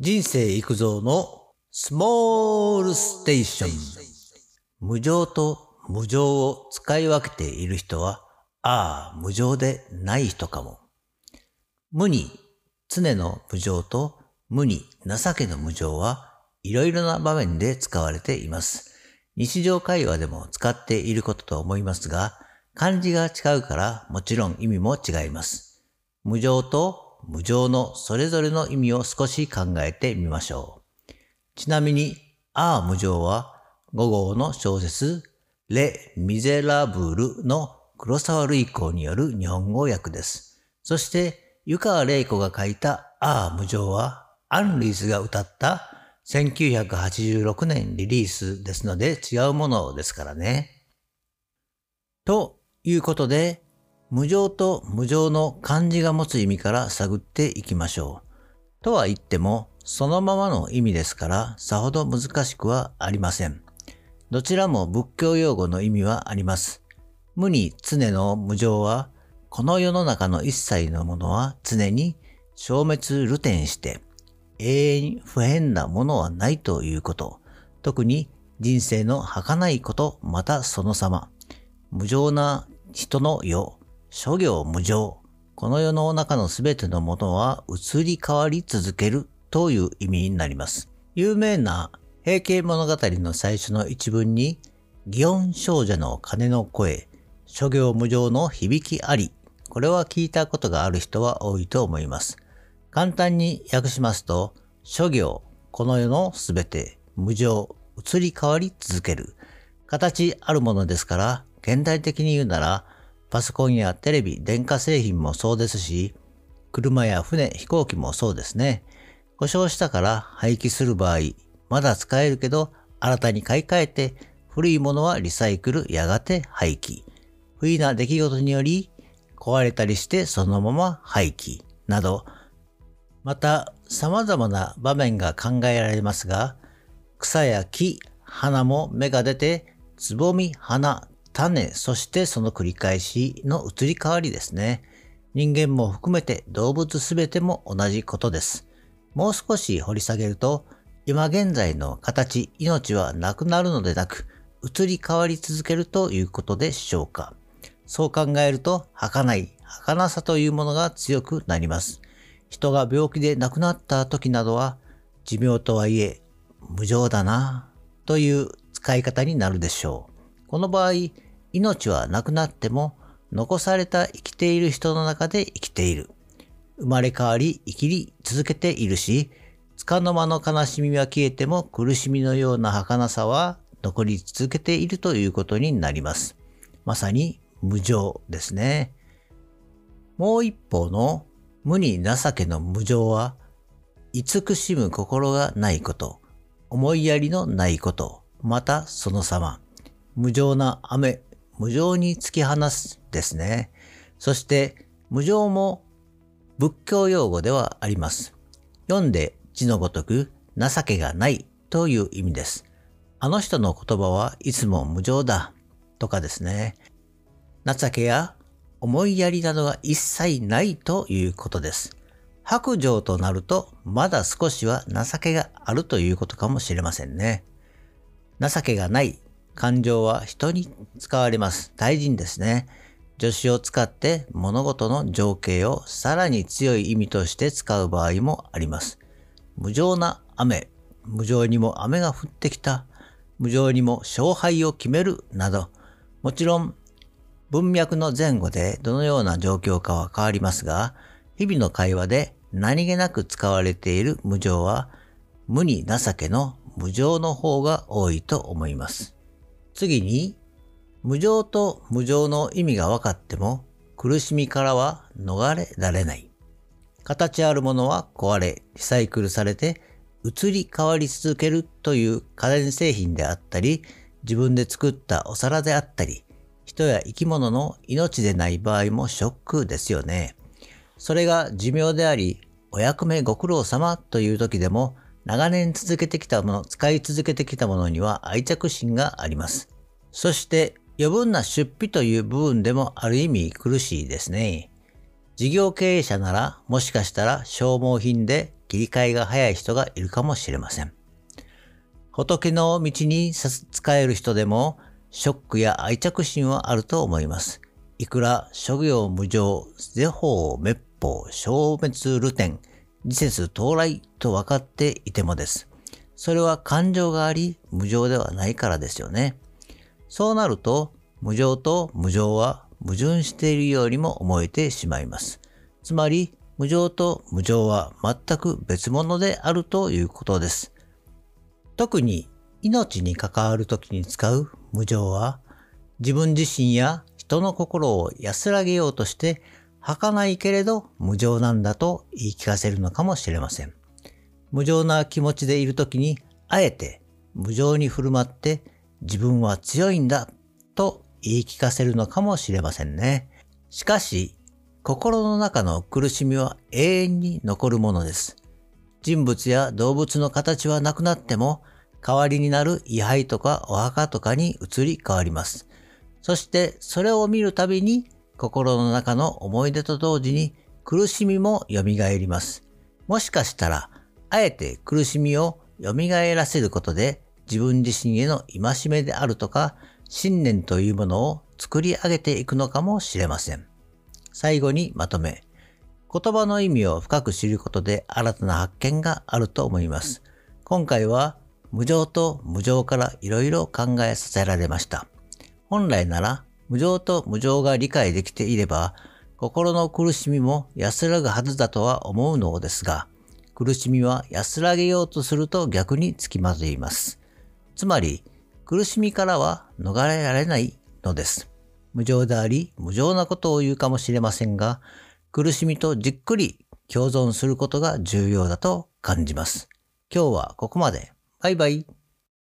人生育造のスモールステーション。無常と無常を使い分けている人は、ああ、無常でない人かも。無に常の無常と無に情けの無常はいろいろな場面で使われています。日常会話でも使っていることと思いますが、漢字が違うからもちろん意味も違います。無常と無常のそれぞれの意味を少し考えてみましょう。ちなみに、ああ無常は5号の小説、レ・ミゼラブルの黒沢類子による日本語訳です。そして、湯川玲子が書いたああ無常は、アン・リースが歌った1986年リリースですので違うものですからね。ということで、無常と無常の漢字が持つ意味から探っていきましょう。とは言っても、そのままの意味ですから、さほど難しくはありません。どちらも仏教用語の意味はあります。無に常の無常は、この世の中の一切のものは常に消滅流転して、永遠に不変なものはないということ。特に人生の儚いこと、またその様。無常な人の世、諸行無常。この世の中のすべてのものは移り変わり続けるという意味になります。有名な平家物語の最初の一文に、祇園少女の鐘の声、諸行無常の響きあり。これは聞いたことがある人は多いと思います。簡単に訳しますと、諸行、この世のすべて、無常、移り変わり続ける。形あるものですから、現代的に言うなら、パソコンやテレビ、電化製品もそうですし、車や船、飛行機もそうですね。故障したから廃棄する場合、まだ使えるけど、新たに買い替えて、古いものはリサイクル、やがて廃棄。不意な出来事により、壊れたりしてそのまま廃棄。など、また様々な場面が考えられますが、草や木、花も芽が出て、つぼみ、花、種、そしてその繰り返しの移り変わりですね。人間も含めて動物すべても同じことです。もう少し掘り下げると、今現在の形、命はなくなるのでなく、移り変わり続けるということでしょうか。そう考えると、儚い、儚さというものが強くなります。人が病気で亡くなった時などは、寿命とはいえ、無常だな、という使い方になるでしょう。この場合、命はなくなっても残された生きている人の中で生きている。生まれ変わり生きり続けているし、束の間の悲しみは消えても苦しみのような儚さは残り続けているということになります。まさに無常ですね。もう一方の無に情けの無常は、慈しむ心がないこと、思いやりのないこと、またその様、無常な雨、無常に突き放すですね。そして、無常も仏教用語ではあります。読んで字のごとく情けがないという意味です。あの人の言葉はいつも無常だとかですね。情けや思いやりなどが一切ないということです。白状となるとまだ少しは情けがあるということかもしれませんね。情けがない感情は人に使われます。大人ですね。助詞を使って物事の情景をさらに強い意味として使う場合もあります。無情な雨、無情にも雨が降ってきた、無情にも勝敗を決めるなど、もちろん文脈の前後でどのような状況かは変わりますが、日々の会話で何気なく使われている無情は、無に情けの無情の方が多いと思います。次に、無常と無常の意味が分かっても苦しみからは逃れられない。形あるものは壊れ、リサイクルされて移り変わり続けるという家電製品であったり、自分で作ったお皿であったり、人や生き物の命でない場合もショックですよね。それが寿命であり、お役目ご苦労様という時でも長年続けてきたもの、使い続けてきたものには愛着心があります。そして余分な出費という部分でもある意味苦しいですね。事業経営者ならもしかしたら消耗品で切り替えが早い人がいるかもしれません。仏の道に使える人でも、ショックや愛着心はあると思います。いくら諸行無常、是法滅法、消滅流転、時節到来と分かっていてもです。それは感情があり、無常ではないからですよね。そうなると、無常と無常は矛盾しているようにも思えてしまいます。つまり、無常と無常は全く別物であるということです。特に命に関わる時に使う無常は、自分自身や人の心を安らげようとして儚いけれど無常なんだと言い聞かせるのかもしれません。無常な気持ちでいる時に、あえて無常に振る舞って自分は強いんだと言い聞かせるのかもしれませんね。しかし、心の中の苦しみは永遠に残るものです。人物や動物の形はなくなっても、代わりになる位牌とかお墓とかに移り変わります。そしてそれを見るたびに心の中の思い出と同時に苦しみも蘇ります。もしかしたら、あえて苦しみを蘇らせることで自分自身への戒めであるとか信念というものを作り上げていくのかもしれません。最後にまとめ。言葉の意味を深く知ることで新たな発見があると思います。今回は無常と無常からいろいろ考えさせられました。本来なら無常と無常が理解できていれば心の苦しみも安らぐはずだとは思うのですが、苦しみは安らげようとすると逆につきまといます。つまり、苦しみからは逃れられないのです。無常であり、無常なことを言うかもしれませんが、苦しみとじっくり共存することが重要だと感じます。今日はここまで。バイバイ。